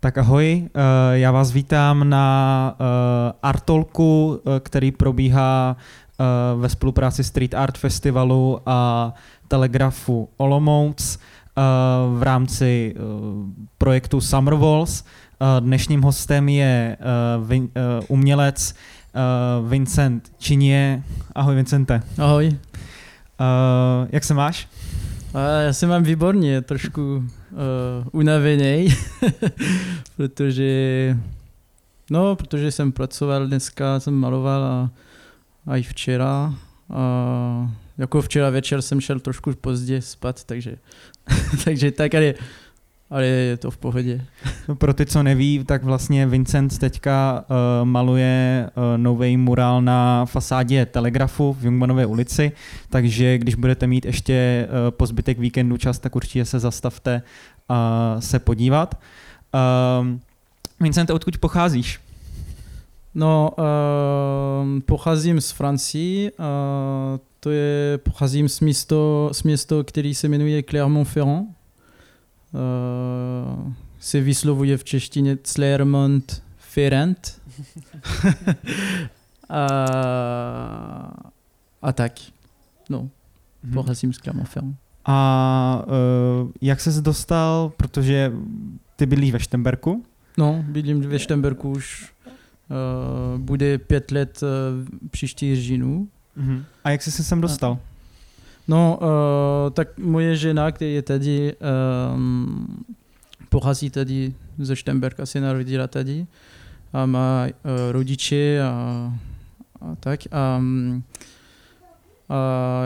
Tak ahoj, eh, já vás vítám na eh, Artolku, eh, který probíhá ve spolupráci Street Art Festivalu a Telegrafu Olomouc v rámci projektu Summer Walls. Dnešním hostem je umělec Vincent Činie. Ahoj Vincente. Ahoj. Jak se máš? Já se mám výborně, trošku uh, unavený, protože no, protože jsem pracoval dneska, jsem maloval a, a i včera. A jako včera večer jsem šel trošku pozdě spát, takže, takže tak, ale, ale je to v pohodě. No, pro ty, co neví, tak vlastně Vincent teďka uh, maluje uh, nový murál na fasádě Telegrafu v Jungmanově ulici, takže když budete mít ještě uh, po zbytek víkendu čas, tak určitě se zastavte a se podívat. Uh, Vincent, odkud pocházíš? No, uh, pocházím z Francii, uh, to je, pocházím z město, z město, který se jmenuje Clermont-Ferrand. Uh, se vyslovuje v češtině Clermont-Ferrand. a, a tak, no, mm-hmm. pocházím z Clermont-Ferrand. A uh, jak ses dostal, protože ty bydlíš ve Štemberku? No, bydlím ve Štemberku už uh, bude pět let uh, příští říjnu. Uh-huh. A jak jsi se sem dostal? No, uh, tak moje žena, která je tady, um, pochází tady ze Štemberka, se narodila tady a má uh, rodiče a, a tak. A, a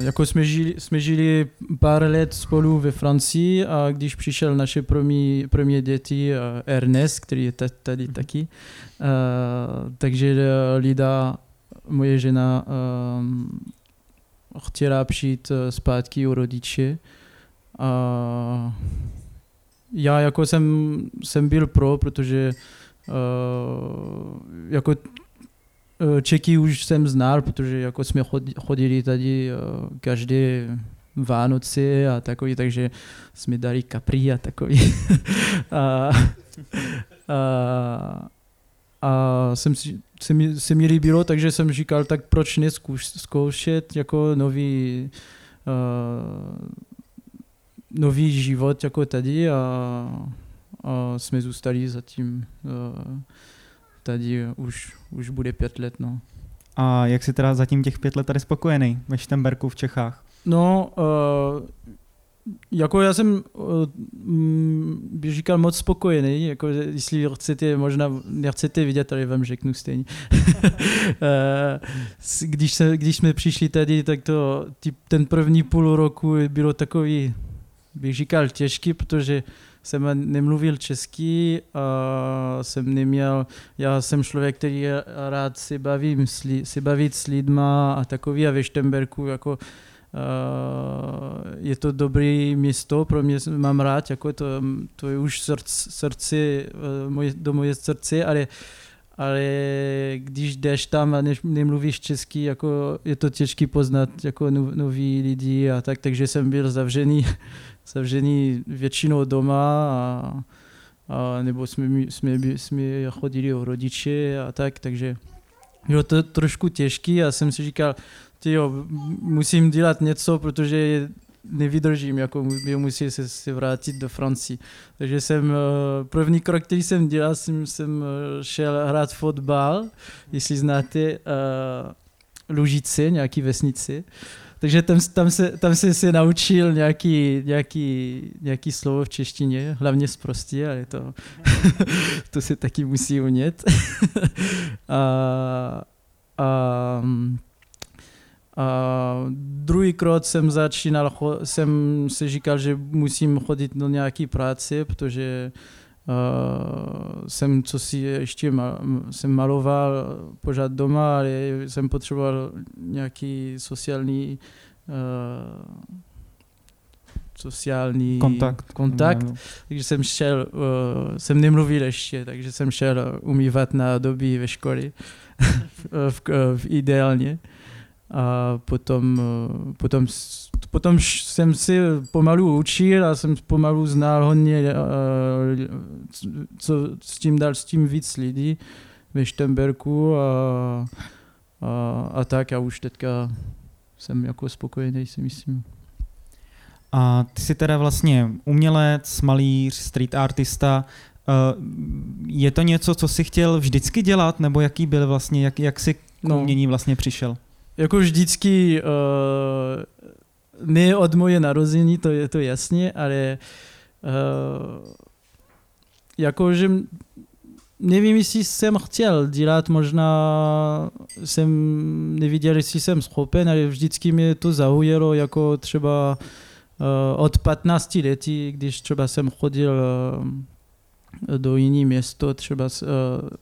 jako jsme žili, jsme žili pár let spolu ve Francii a když přišel naše první, první děti Ernest, který je tady mhm. taky, uh, takže Lida, moje žena, um, chtěla přijít zpátky u rodiče. A já jako jsem, jsem byl pro, protože uh, jako Eh, Čeky už jsem znal, protože jako jsme chodili tady eh, každé Vánoce a takový, takže jsme dali kapry a takový. a, a, a jsem si, se, mi, se mi líbilo, takže jsem říkal, tak proč neskoušet jako nový uh, nový život jako tady a, a jsme zůstali zatím uh, tady už, už bude pět let. No. A jak jsi teda zatím těch pět let tady spokojený ve Štemberku v Čechách? No, uh, jako já jsem, uh, bych říkal, moc spokojený, jako jestli chcete, možná nechcete vidět, ale vám řeknu stejně. když, se, když jsme přišli tady, tak to, ten první půl roku bylo takový, bych říkal, těžký, protože jsem nemluvil česky a jsem neměl, já jsem člověk, který rád se bavím, se bavit s lidma a takový a ve Štemberku jako je to dobré město, pro mě mám rád, jako to, to je už srdce, srdce uh, moje, do moje srdce, ale, ale když jdeš tam a ne, nemluvíš česky, jako je to těžké poznat jako noví lidi a tak, takže jsem byl zavřený zavřený většinou doma a, a nebo jsme, jsme, jsme chodili o rodiče a tak, takže bylo to trošku těžký a jsem si říkal, tyjo, musím dělat něco, protože nevydržím, jako musí se, se vrátit do Francii. Takže jsem, eh, první krok, který jsem dělal, jsem, jsem eh, šel hrát fotbal, jestli znáte uh, Lužice, nějaký vesnici. Takže tam, tam, se, tam se si naučil nějaký, nějaký, nějaký slovo v češtině, hlavně zprostě, ale to, to se taky musí umět. a, a, a druhý krok jsem začínal, jsem si říkal, že musím chodit do nějaké práce, protože Uh, jsem co si ještě mal, jsem maloval pořád doma, ale jsem potřeboval nějaký sociální uh, sociální kontakt. kontakt. Takže jsem šel, uh, jsem nemluvil ještě, takže jsem šel umývat na doby ve škole, v, v, v, ideálně. A potom, potom potom jsem si pomalu učil a jsem pomalu znal hodně, co s tím dál, s tím víc lidí ve Štemberku a, a, a tak a už teďka jsem jako spokojený, si myslím. A ty jsi teda vlastně umělec, malíř, street artista. Eh, je to něco, co jsi chtěl vždycky dělat, nebo jaký byl vlastně, jak, jak jsi k no, umění vlastně přišel? Jako vždycky, uh, ne od moje narození, to je to jasně, ale uh, jakože nevím, jestli jsem chtěl dělat, možná jsem neviděl, jestli jsem schopen, ale vždycky mě to zaujalo, jako třeba uh, od 15 letí, když třeba jsem chodil uh, do jiný město, třeba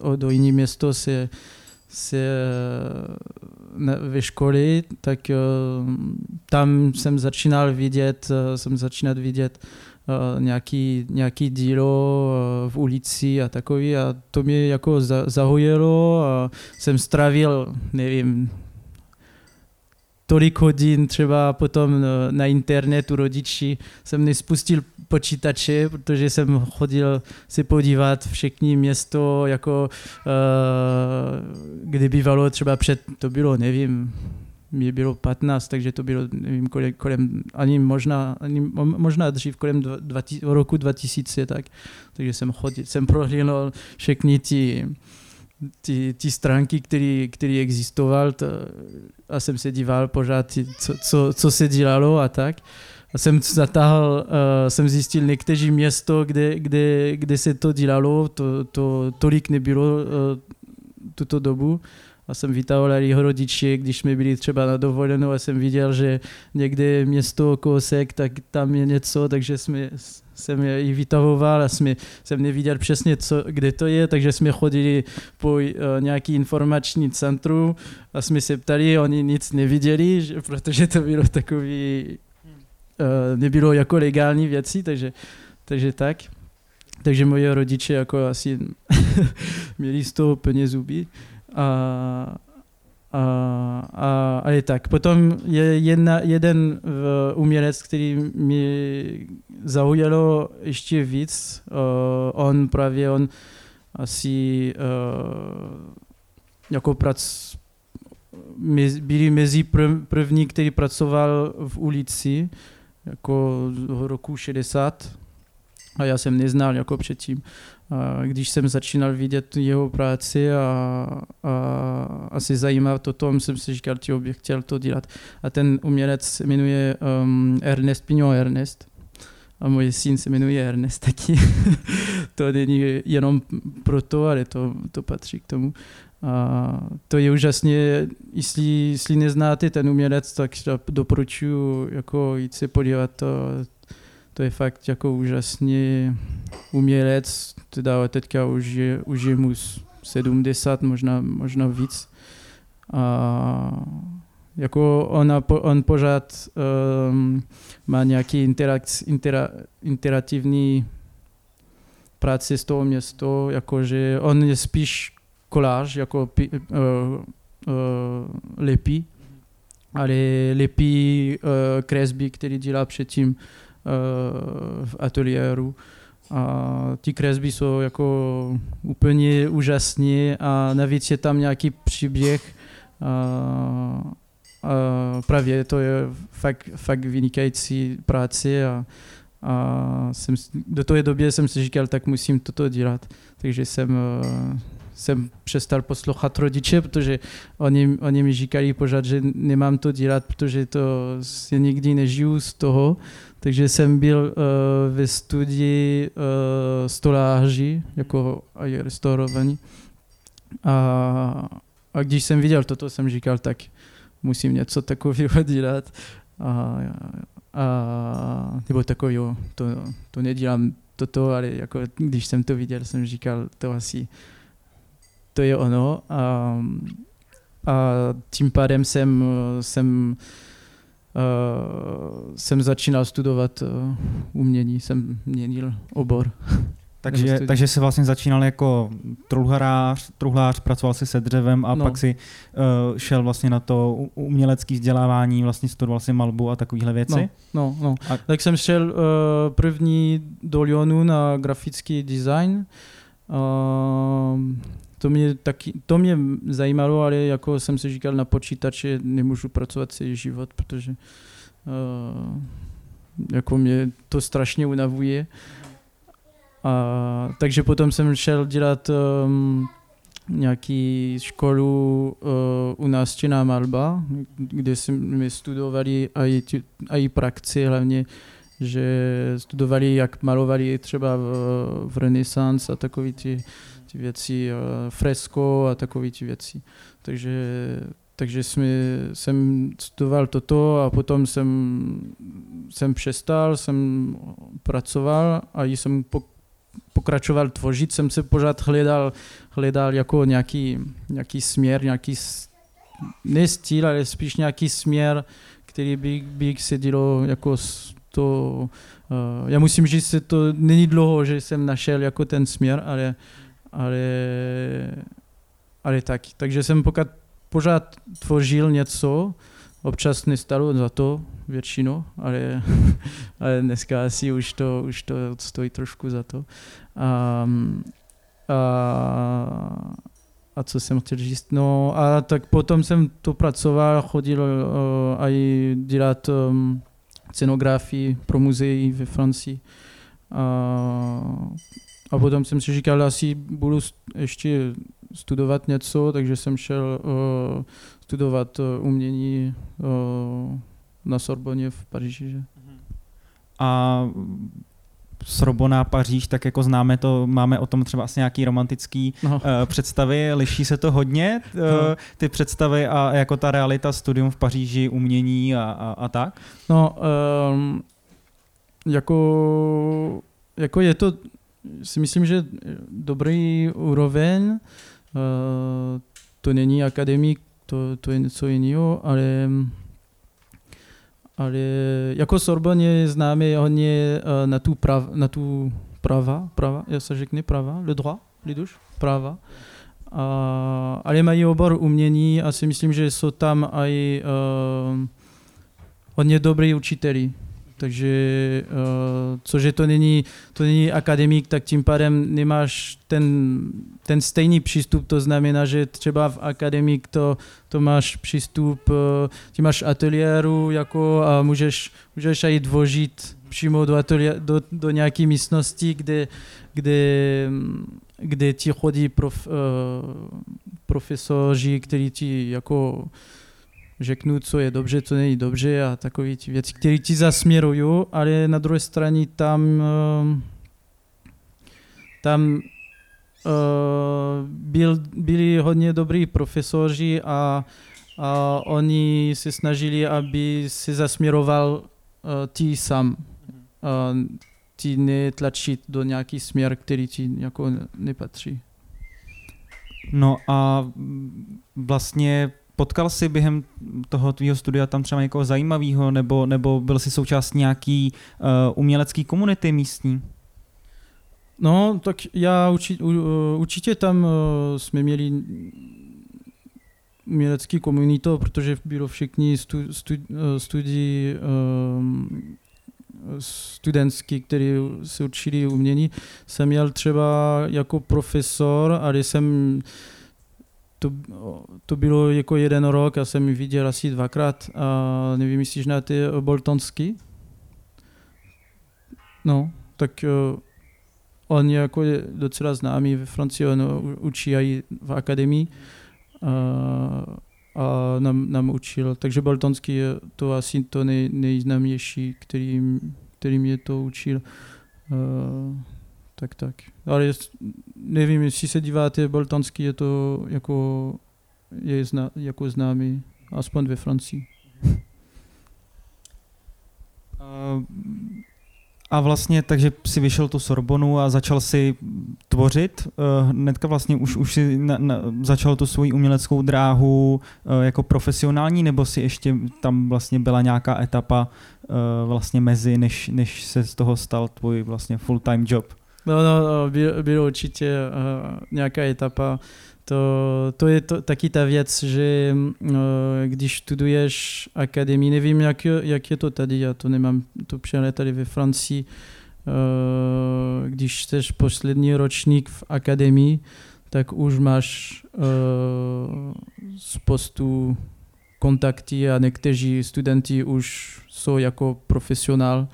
uh, do jiný město se, se uh, ve školy, tak uh, tam jsem začínal vidět, uh, jsem začínal vidět nějaký, nějaký dílo v ulici a takový a to mě jako za, zahojilo a jsem strávil, nevím, tolik hodin třeba potom na internetu rodiči jsem nespustil počítače, protože jsem chodil se podívat všechny město, jako uh, kdy bývalo třeba před, to bylo, nevím, mě bylo 15, takže to bylo, nevím, kolem, kolem ani možná, ani možná dřív, kolem dva, roku 2000, tak. Takže jsem chodil, jsem prohlídl všechny ty, ty, ty stránky, které, které existoval to, a jsem se díval pořád, co, co, co se dělalo a tak. A jsem zatáhl, uh, jsem zjistil někteří město, kde, kde, kde se to dělalo, to, to tolik nebylo uh, tuto dobu a jsem vytahoval jeho rodiče, když jsme byli třeba na dovolenou a jsem viděl, že někde město kousek, tak tam je něco, takže jsme, jsem je i vytahoval a jsme, jsem neviděl přesně, co, kde to je, takže jsme chodili po uh, nějaký informační centru a jsme se ptali, oni nic neviděli, že, protože to bylo takový, uh, nebylo jako legální věci, takže, takže tak. Takže moje rodiče jako asi měli z toho plně zuby. A, a, a, a je tak. Potom je jedna, jeden umělec, který mě zaujalo ještě víc. On právě, on asi jako prac, byli mezi první, který pracoval v ulici, jako roku 60 a já jsem neznal jako předtím. Když jsem začínal vidět jeho práci a, a, a se zajímat o tom, jsem si říkal, že bych chtěl to dělat. A ten umělec se jmenuje um, Ernest Pignon Ernest. A můj syn se jmenuje Ernest taky. to není jenom proto, ale to, to patří k tomu. A to je úžasně, jestli, jestli neznáte ten umělec, tak doporučuji jako jít se podívat. To, to je fakt jako úžasný umělec, teda teďka už je, už je mu 70, možná, možná víc. A jako on, on pořád um, má nějaký interak, intera, interativní práce z toho město, jakože on je spíš koláž, jako pi, uh, uh, lepí, ale lepí uh, kresby, který dělá předtím v ateliéru. A ty kresby jsou jako úplně úžasné a navíc je tam nějaký příběh. A, a právě to je fakt, fakt vynikající práce a, a jsem, do té doby jsem si říkal, tak musím toto dělat. Takže jsem, jsem přestal poslouchat rodiče, protože oni, oni mi říkali pořád, že nemám to dělat, protože to se nikdy nežiju z toho. Takže jsem byl uh, ve studii uh, stoláři, jako aj restaurování. A, a když jsem viděl toto, jsem říkal, tak musím něco takového dělat. A, a, nebo takového, to, to nedělám toto, ale jako když jsem to viděl, jsem říkal, to asi, to je ono. A, a tím pádem jsem, jsem uh, jsem začínal studovat uh, umění, jsem měnil obor. Takže, takže jsi vlastně začínal jako truhlář, truhlář pracoval si se dřevem a no. pak si uh, šel vlastně na to umělecké vzdělávání, vlastně studoval si malbu a takovéhle věci. No, no, no. A... Tak jsem šel uh, první do Lyonu na grafický design. Uh, to mě, taky, to mě zajímalo, ale jako jsem si říkal na počítači nemůžu pracovat celý život, protože uh, jako mě to strašně unavuje. A, takže potom jsem šel dělat um, nějaký školu uh, u nás Čína Malba, kde jsme studovali i, i praxi hlavně, že studovali, jak malovali třeba v, v renesance a takové ty, ty věci, uh, fresko a takové ty věci. Takže takže jsme, jsem studoval toto a potom jsem, jsem přestal, jsem pracoval a jsem pokračoval tvořit, jsem se pořád hledal, hledal jako nějaký, nějaký směr, nějaký ne styl, ale spíš nějaký směr, který by, by se dělo jako to, uh, já musím říct, že to není dlouho, že jsem našel jako ten směr, ale, ale, ale tak. Takže jsem pokud pořád tvořil něco, občas nestalo za to většinou, ale, ale dneska asi už to, už to stojí trošku za to. A, a, a co jsem chtěl říct? No a tak potom jsem to pracoval, chodil uh, a dělat um, scenografii pro muzeí ve Francii. A, a potom jsem si říkal, asi budu ještě studovat něco, takže jsem šel uh, studovat uh, umění uh, na Sorboně v Paříži. Že? A Sorbona, Paříž, tak jako známe to, máme o tom třeba asi nějaký romantický no. uh, představy, liší se to hodně, uh, no. ty představy a jako ta realita, studium v Paříži, umění a, a, a tak? No, um, jako, jako je to, si myslím, že dobrý úroveň, uh, to není akademik, to, to je něco jiného, ale ale jako Sorbonne je známý hodně uh, na tu, prav, na tu prava, prava, já se řekne prava, le droit, liduš, prava. Uh, ale mají obor umění a si myslím, že jsou tam i uh, hodně dobrý učiteli. Takže, uh, cože to není, to není akademik, tak tím pádem nemáš ten, ten stejný přístup, to znamená, že třeba v akademik to, to máš přístup, uh, ty máš ateliéru jako a můžeš, můžeš i dvožit přímo do, ateliéru, do, do nějaké místnosti, kde, kde, kde ti chodí prof, uh, profesoři, kteří ti jako řeknu, co je dobře, co není dobře a takové ty věci, které ti zasměrují, ale na druhé straně tam, ehm, tam uh, byl, byli hodně dobrý profesoři a, a oni se snažili, aby se zasměroval uh, ty sám. Uh, ti netlačit do nějaký směr, který ti jako nepatří. No a vlastně potkal jsi během toho tvýho studia tam třeba někoho zajímavého, nebo, nebo byl jsi součást nějaký uh, umělecký komunity místní? No, tak já uči, u, určitě tam uh, jsme měli umělecký komunito, protože bylo všichni stu, stu, studi, um, studentský, kteří se učili umění. Jsem měl třeba jako profesor, ale jsem to, to bylo jako jeden rok, já jsem ji viděl asi dvakrát a nevím, jestli znáte Boltonsky. No, tak uh, on je jako je docela známý ve Francii, on učí i v akademii a, a nám, nám učil. Takže Boltonský je to asi to nej, nejznámější, který, který mě to učil. Uh, tak tak. Ale nevím, jestli se díváte, Boltanský je to jako, je zna, jako známý, aspoň ve Francii. A vlastně, takže si vyšel tu Sorbonu a začal si tvořit. Hnedka vlastně už, už si na, na, začal tu svoji uměleckou dráhu jako profesionální, nebo si ještě tam vlastně byla nějaká etapa vlastně mezi, než, než se z toho stal tvůj vlastně full-time job? No, no, no určitě uh, nějaká etapa. To, to je to, taky ta věc, že uh, když studuješ akademii, nevím, jak, jak je to tady, já to nemám to přehled tady ve Francii, uh, když jsi poslední ročník v akademii, tak už máš uh, spoustu kontakty a někteří studenti už jsou jako profesionál,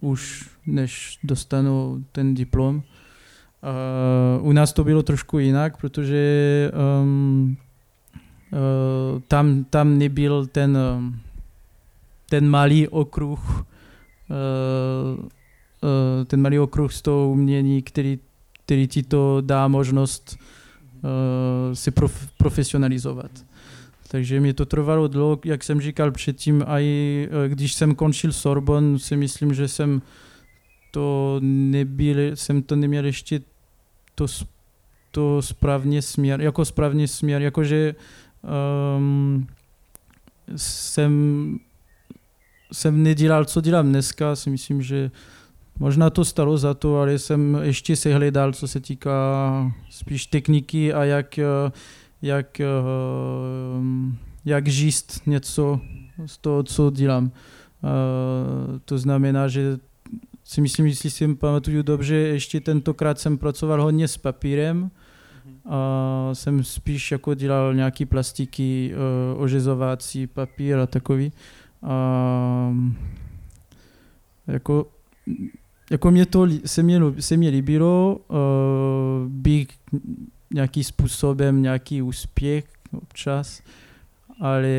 už než dostanou ten diplom. Uh, u nás to bylo trošku jinak, protože um, uh, tam, tam nebyl ten, um, ten malý okruh, uh, uh, ten malý okruh z toho umění, který, který ti to dá možnost uh, se prof, profesionalizovat. Takže mi to trvalo dlouho, jak jsem říkal předtím, a i když jsem končil Sorbon, si myslím, že jsem to nebyl, jsem to neměl ještě to, to správně směr, jako správně směr, jakože um, jsem, jsem nedělal, co dělám dneska, si myslím, že možná to stalo za to, ale jsem ještě se hledal, co se týká spíš techniky a jak, jak, ehm, jak žíst něco z toho, co dělám. Uh, to znamená, že si myslím, jestli si pamatuju dobře, ještě tentokrát jsem pracoval hodně s papírem a jsem spíš jako dělal nějaký plastiky, uh, ořezovací papír a takový. A jako, jako mě to se mě, se mě líbilo, uh, bych nějaký způsobem nějaký úspěch občas, ale,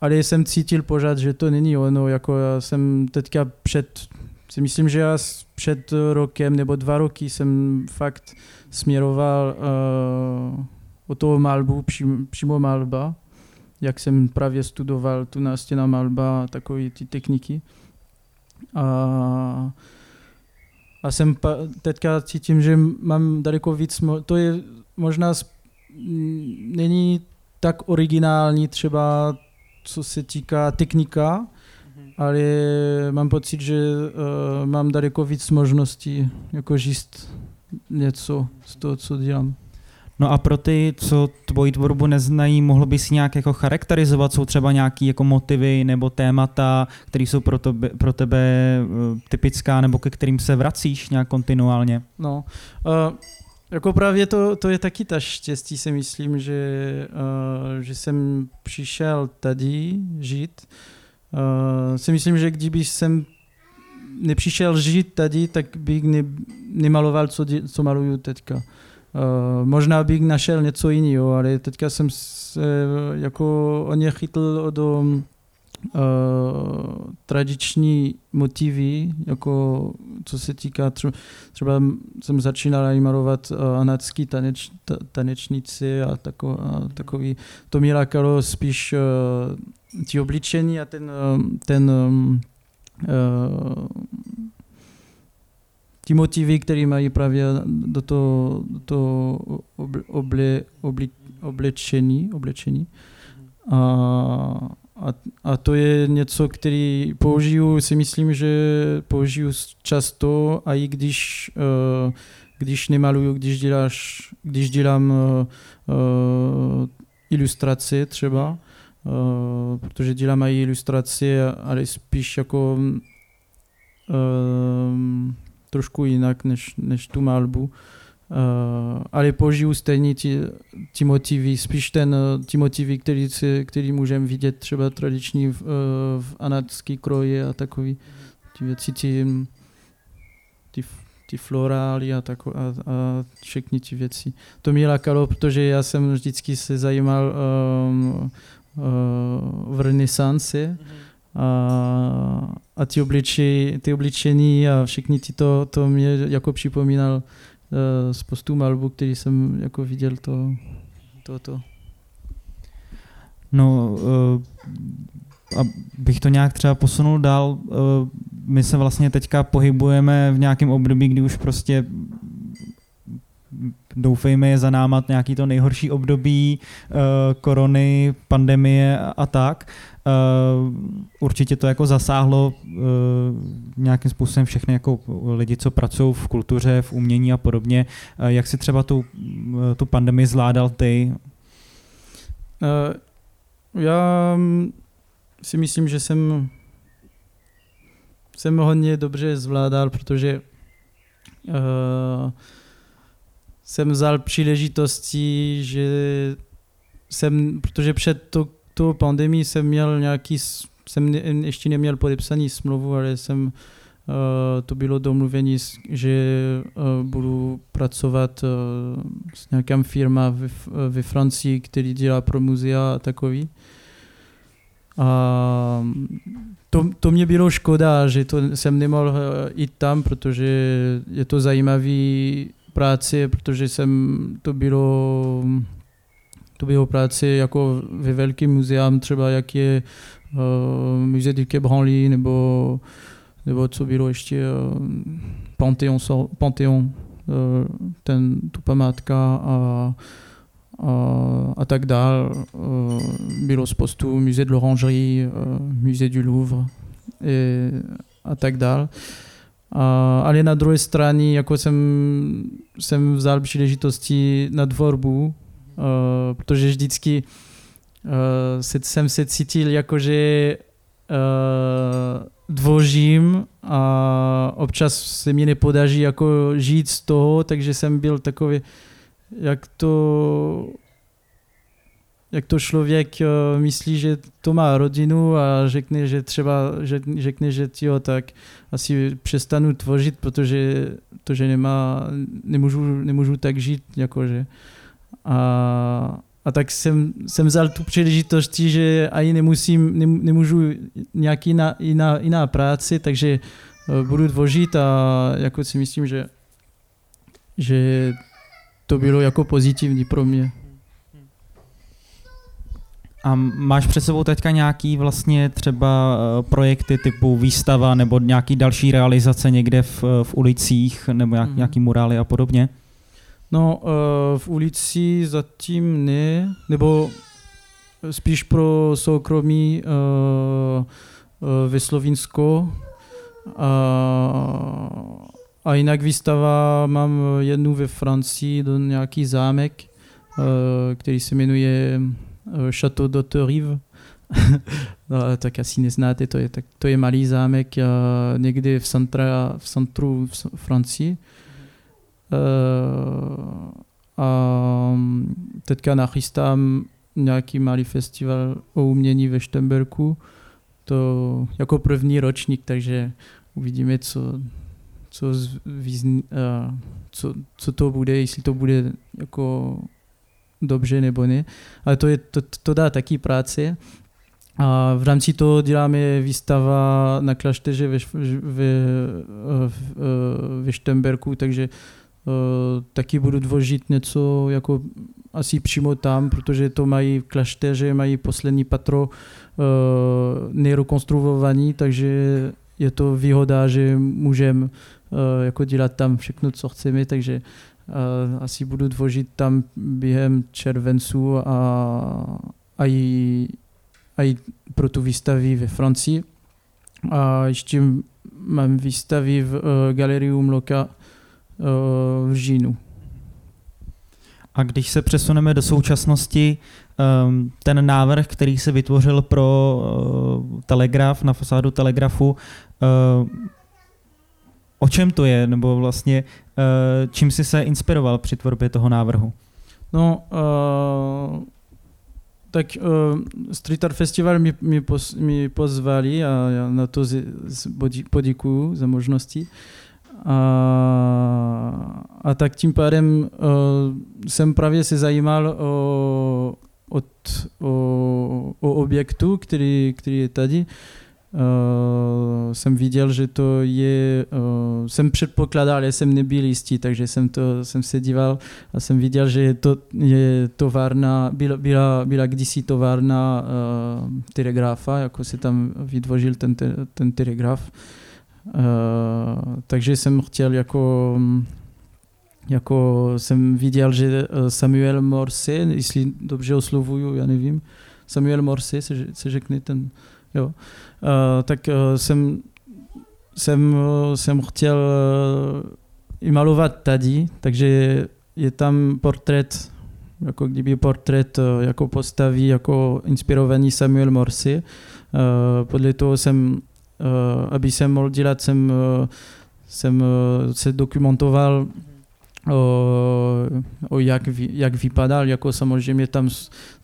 ale jsem cítil pořád, že to není ono, jako já jsem teďka před si myslím, že já před rokem nebo dva roky jsem fakt směroval uh, o toho malbu, přím, přímo malba, jak jsem právě studoval tu nástěna malba, takové ty techniky. A, a jsem pa, teďka cítím, že mám daleko víc, to je možná, není tak originální třeba co se týká technika, ale mám pocit, že uh, mám daleko víc možností jako žít něco z toho, co dělám. No a pro ty, co tvoji tvorbu neznají, mohl bys nějak jako charakterizovat? Jsou třeba nějaké jako motivy nebo témata, které jsou pro tebe, pro tebe uh, typická nebo ke kterým se vracíš nějak kontinuálně? No, uh, jako právě to, to je taky ta štěstí, si myslím, že, uh, že jsem přišel tady žít, Uh, si myslím, že kdyby jsem nepřišel žít tady, tak bych ne, nemaloval, co, co maluju teďka. Uh, možná bych našel něco jiného, ale teďka jsem se jako o ně chytl do uh, tradiční motivy, jako co se týká třeba, třeba jsem začínal malovat uh, anatský taneč, ta, tanečnici a, tako, a takový, to mě lákalo spíš uh, ti obličení a ten, um, ten uh, ti motivy, které mají právě do toho, do toho oble, obli, oblečení, oblečení. A, a, a to je něco, který použiju, si myslím, že použiju často a i když, uh, když nemaluju, když, děláš, když dělám uh, uh, ilustraci třeba, protože dělám i ilustrace, ale spíš jako trošku jinak než, než tu malbu. Uh, ale použiju stejně ti, ti motivy, spíš ten, ti motivy, který, který můžeme vidět třeba tradiční v, uh, v anatský kroji a takový ty věci, ty, ty, ty florály a, tako, a, a všechny ty věci. To mě lákalo, protože já jsem vždycky se zajímal um, v renesanci a, a ty, obliči, ty obličení a všechny tyto, to mě jako připomínal uh, spoustu malbu, který jsem jako viděl to, toto. No, uh, abych to nějak třeba posunul dál, uh, my se vlastně teďka pohybujeme v nějakém období, kdy už prostě doufejme je za náma nějaký to nejhorší období uh, korony, pandemie a, a tak. Uh, určitě to jako zasáhlo uh, nějakým způsobem všechny jako lidi, co pracují v kultuře, v umění a podobně. Uh, jak si třeba tu, tu pandemii zvládal ty? Já si myslím, že jsem jsem hodně dobře zvládal, protože uh, jsem vzal příležitosti, že jsem, protože před to, tou pandemí jsem měl nějaký, jsem ještě neměl podepsaný smlouvu, ale jsem, uh, to bylo domluvení, že uh, budu pracovat uh, s nějakým firma ve, ve Francii, který dělá pro muzea a takový. A to, to mě bylo škoda, že to jsem nemohl jít tam, protože je to zajímavý práce, protože jsem to bylo to bylo práce jako ve velkým muzeám, třeba jak je uh, Musée du Quai Branly, nebo, nebo co bylo ještě uh, Pantheon, Pantheon uh, ten, tu památka a, a, a tak dál. Uh, bylo spoustu Musée de l'Orangerie, uh, Musée du Louvre i, a tak dál. Uh, ale na druhé straně jako jsem, jsem vzal příležitosti na tvorbu, uh, protože vždycky se, jsem se cítil jako, že uh, dvožím a občas se mi nepodaří jako žít z toho, takže jsem byl takový, jak to jak to člověk uh, myslí, že to má rodinu a řekne, že třeba že, řekne, že tyjo, tak asi přestanu tvořit, protože to, že nemá, nemůžu, nemůžu tak žít, jakože. A, a tak jsem, jsem vzal tu příležitost, že ani nemusím, nemůžu nějaký jiná, jiná, jiná práci, takže uh, budu tvořit a jako si myslím, že, že to bylo jako pozitivní pro mě. A máš před sebou teďka nějaký vlastně třeba eh, projekty typu výstava nebo nějaký další realizace někde v, v ulicích nebo nějak, mm. nějaký murály a podobně? No, eh, v ulici zatím ne, nebo spíš pro soukromí eh, ve Slovinsko. A, a jinak výstava mám jednu ve Francii do nějaký zámek, který se jmenuje Eh, Château d'Autorive. no, tak asi neznáte, to je, tak, to je malý zámek někdy v, centra, v centru v Francii. Uh, teďka nachystám nějaký malý festival o umění ve Štemberku. To jako první ročník, takže uvidíme, co, co, zvýzn, uh, co, co to bude, jestli to bude jako dobře nebo ne, ale to, je, to, to dá taky práci. A v rámci toho děláme výstava na klášteře ve, ve, ve Štemberku, takže uh, taky budu dvožit něco jako asi přímo tam, protože to mají klášteře, mají poslední patro uh, nerekonstruovaný, takže je to výhoda, že můžeme uh, jako dělat tam všechno, co chceme, takže asi budu dvožit tam během červenců a, a, i, a i pro tu výstavy ve Francii. A ještě mám výstavy v uh, Galerium Loka v říjnu. A když se přesuneme do současnosti, um, ten návrh, který se vytvořil pro uh, Telegraf, na fasádu Telegrafu, uh, o čem to je, nebo vlastně uh, čím jsi se inspiroval při tvorbě toho návrhu? No, uh, tak uh, Street Art Festival mi, mi, pos, mi pozvali a já na to z, z, poděkuju za možnosti. A, a tak tím pádem uh, jsem právě se zajímal o, od, o, o objektu, který, který je tady. Uh, jsem viděl, že to je, uh, jsem předpokládal, ale jsem nebyl jistý, takže jsem, to, jsem se díval a jsem viděl, že to je továrna, byla, byla, byla kdysi továrna uh, telegrafa, jako se tam vytvořil ten, ten telegraf. Uh, takže jsem chtěl jako jako jsem viděl, že Samuel Morse, jestli dobře oslovuju, já nevím, Samuel Morse se, se řekne ten, jo, uh, tak uh, jsem, jsem, jsem chtěl uh, i malovat tady, takže je tam portrét, jako kdyby portrét jako postaví, jako inspirovaný Samuel Morse. Uh, podle toho jsem, aby jsem mohl dělat, jsem, uh, jsem uh, se dokumentoval o, o jak, jak vypadal, jako samozřejmě tam,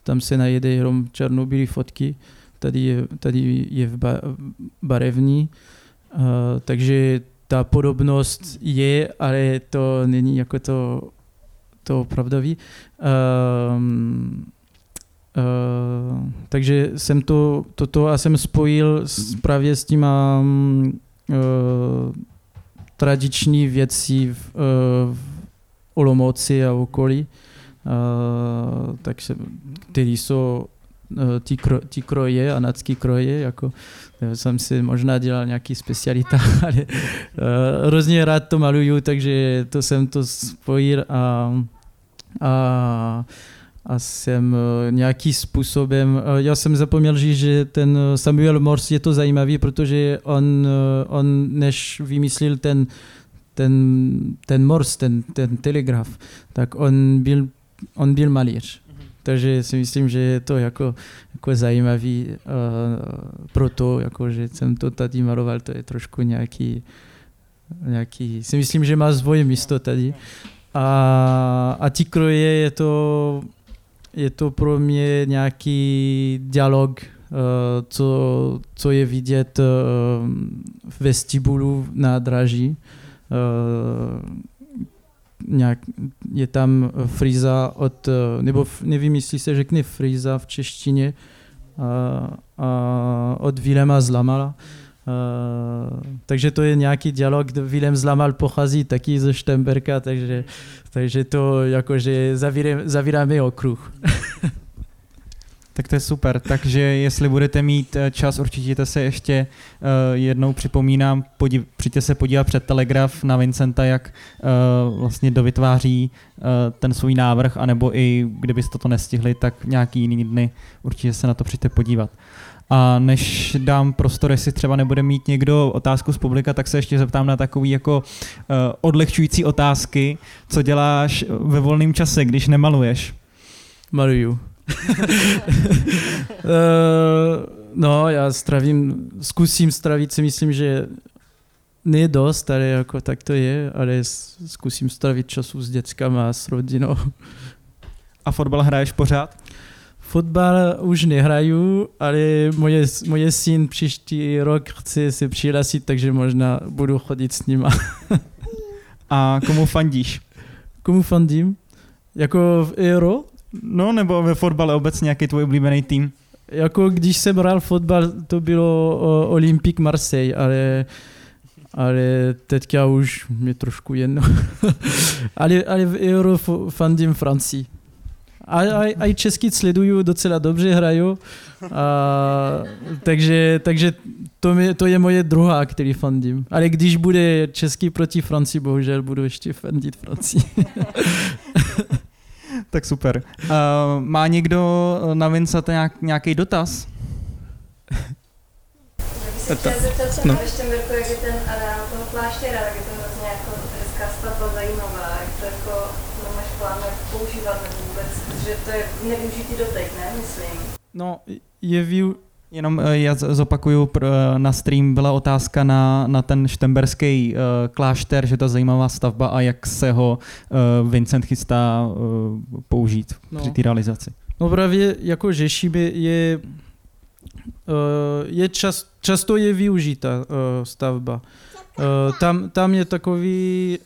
tam se najede jenom černobílé fotky, tady je, tady je v ba, barevný, uh, takže ta podobnost je, ale to není jako to, to opravdový. Uh, uh, takže jsem to, toto a jsem spojil s, právě s těma uh, tradiční věcí v, uh, v Olomouci a okolí, uh, takže, který jsou ty, kro, kroje, anatský kroje, jako jsem si možná dělal nějaký specialita, ale uh, rád to maluju, takže to jsem to spojil a, a a jsem nějaký způsobem, já jsem zapomněl říct, že ten Samuel Morse je to zajímavý, protože on, on než vymyslel ten ten, ten Morse, ten, ten telegraf, tak on byl, on byl malíř. Mm-hmm. Takže si myslím, že je to jako, jako zajímavý uh, proto, jako, že jsem to tady maloval, to je trošku nějaký, nějaký, si myslím, že má svoje místo tady. A, a ty kroje je to, je to pro mě nějaký dialog, uh, co, co je vidět v vestibulu na draží. Eh, nějak, je tam fríza od, eh, nebo nevím, jestli se řekne fríza v češtině, a, a od Vilema Zlamala. Uh, takže to je nějaký dialog, Vilem Zlamal pochází taky ze Štemberka, takže, takže to jakože zavíráme okruh. Tak to je super. Takže jestli budete mít eh, čas, určitě se ještě uh, jednou připomínám, podív, přijďte se podívat před Telegraf na Vincenta, jak uh, vlastně dovytváří uh, ten svůj návrh, anebo i kdybyste to nestihli, tak nějaký jiný dny určitě se na to přijďte podívat. A než dám prostor, jestli třeba nebude mít někdo otázku z publika, tak se ještě zeptám na takový jako uh, odlehčující otázky. Co děláš ve volném čase, když nemaluješ? Maluju. uh, no, já stravím, zkusím stravit si myslím, že ne dost, ale jako tak to je, ale zkusím stravit času s dětskama a s rodinou. A fotbal hraješ pořád? Fotbal už nehraju, ale moje, moje syn příští rok chce se přihlásit, takže možná budu chodit s nima. a komu fandíš? Komu fandím? Jako v Euro? No, nebo ve fotbale obecně, jaký je tvůj oblíbený tým? Jako když jsem hrál fotbal, to bylo uh, Olympique Marseille, ale ale teďka už mě trošku jedno. ale, ale v Euro fandím Francii. A, a, a i český sleduju, docela dobře hraju. A, takže takže to, mě, to je moje druhá, který fandím. Ale když bude český proti Francii, bohužel budu ještě fandit Francii. tak super. Uh, má někdo na Vincenta nějak, nějaký dotaz? Já bych se zeptat třeba no. ještě Mirko, jak je ten areál toho kláštera, jak je to hrozně jako hezká stavba zajímavá, jak to jako no, máš plán jak používat nebo vůbec, že to je nevyužitý dotek, ne, myslím. No, je view, Jenom eh, já zopakuju, eh, na stream byla otázka na, na ten štemberský uh, klášter, že to je zajímavá stavba a jak se ho Vincent chystá použít no. při té realizaci. No právě jako Řešíme je, uh, je čas, často je využita stavba. Tam, tam je takový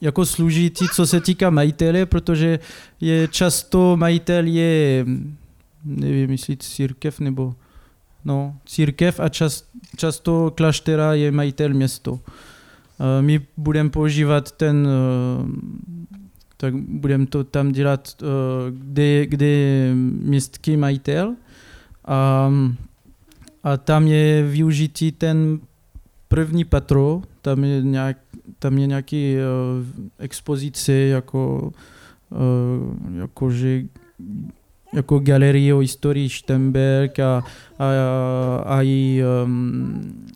jako složitý, co se týká majitele, protože je často majitel je nevím, jestli církev nebo no, církev a čas, často kláštera je majitel město. My budeme používat ten, tak budeme to tam dělat, kde, kde je městský majitel a, a tam je využitý ten první patro, tam je nějak, tam je nějaký uh, expozice jako, uh, jako že jako galerie o historii Štemberg a, a, a, i, um,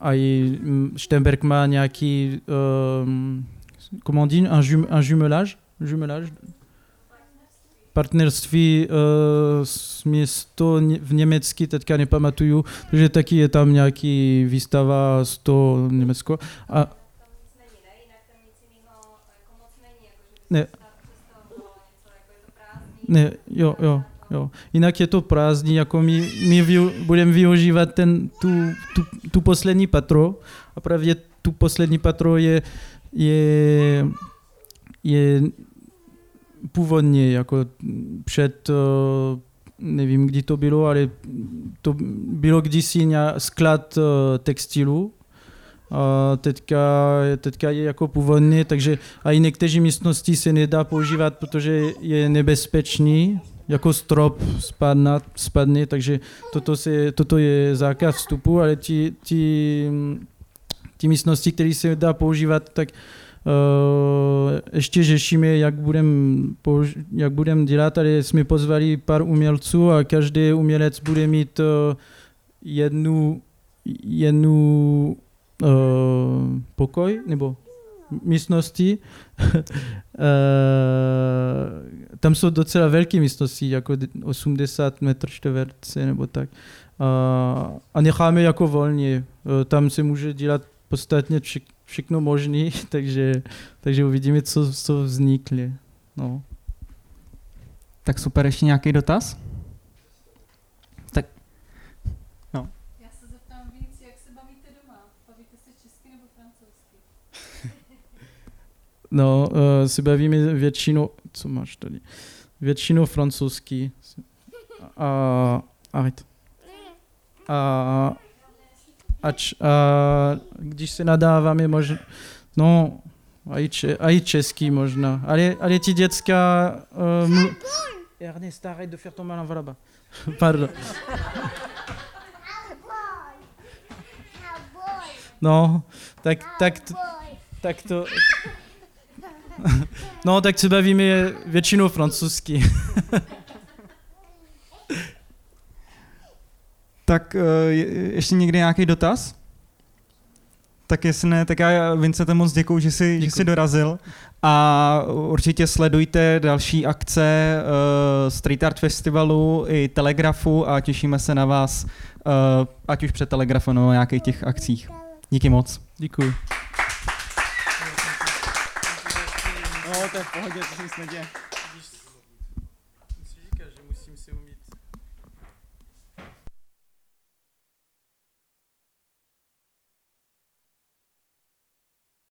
a i Štemberg má nějaký, um, comment dit, un, jum, un jumelage, jumelage partnerství uh, s město v německy, teďka nepamatuju, takže taky je tam nějaký výstava z toho Německo. A, ne. Ne, jo, jo, jo. Jinak je to prázdný, jako my, my vyu, budeme využívat ten, tu, tu, tu poslední patro a právě tu poslední patro je, je, je původně, jako před, eh, nevím, kdy to bylo, ale to bylo kdysi sklad eh, textilu, teďka, teďka je jako původně, takže a i některé místnosti se nedá používat, protože je nebezpečný, jako strop spadne, spadne takže toto, se, toto je zákaz vstupu, ale ti, ti, ti místnosti, které se dá používat, tak Uh, ještě řešíme, jak budeme jak budem dělat, ale jsme pozvali pár umělců a každý umělec bude mít uh, jednu, jednu uh, pokoj nebo místnosti. uh, tam jsou docela velké místnosti, jako 80 metr čtverce nebo tak. Uh, a necháme jako volně. Uh, tam se může dělat podstatně všechno možné, takže, takže uvidíme, co, co vznikne. No. Tak super, ještě nějaký dotaz? No, uh, se bavíme většinou, co máš tady? Většinou francouzsky. A, arrête. A, ač, a když se nadáváme, možná, no, a i, če, a i český možná, ale, ale ti děcka... Uh, mlu... Ernest, arrête de faire ton malin, va là-bas. Pardon. No, tak, tak, tak to... No, tak se bavíme většinou francouzsky. Tak uh, ještě někdy nějaký dotaz? Tak jestli ne, tak já Vincente moc děkuju, že jsi, že jsi dorazil a určitě sledujte další akce uh, Street Art Festivalu i Telegrafu a těšíme se na vás, uh, ať už před Telegrafem nebo nějakých těch akcích. Díky moc. Děkuji. No, to je v pohodě, to jsem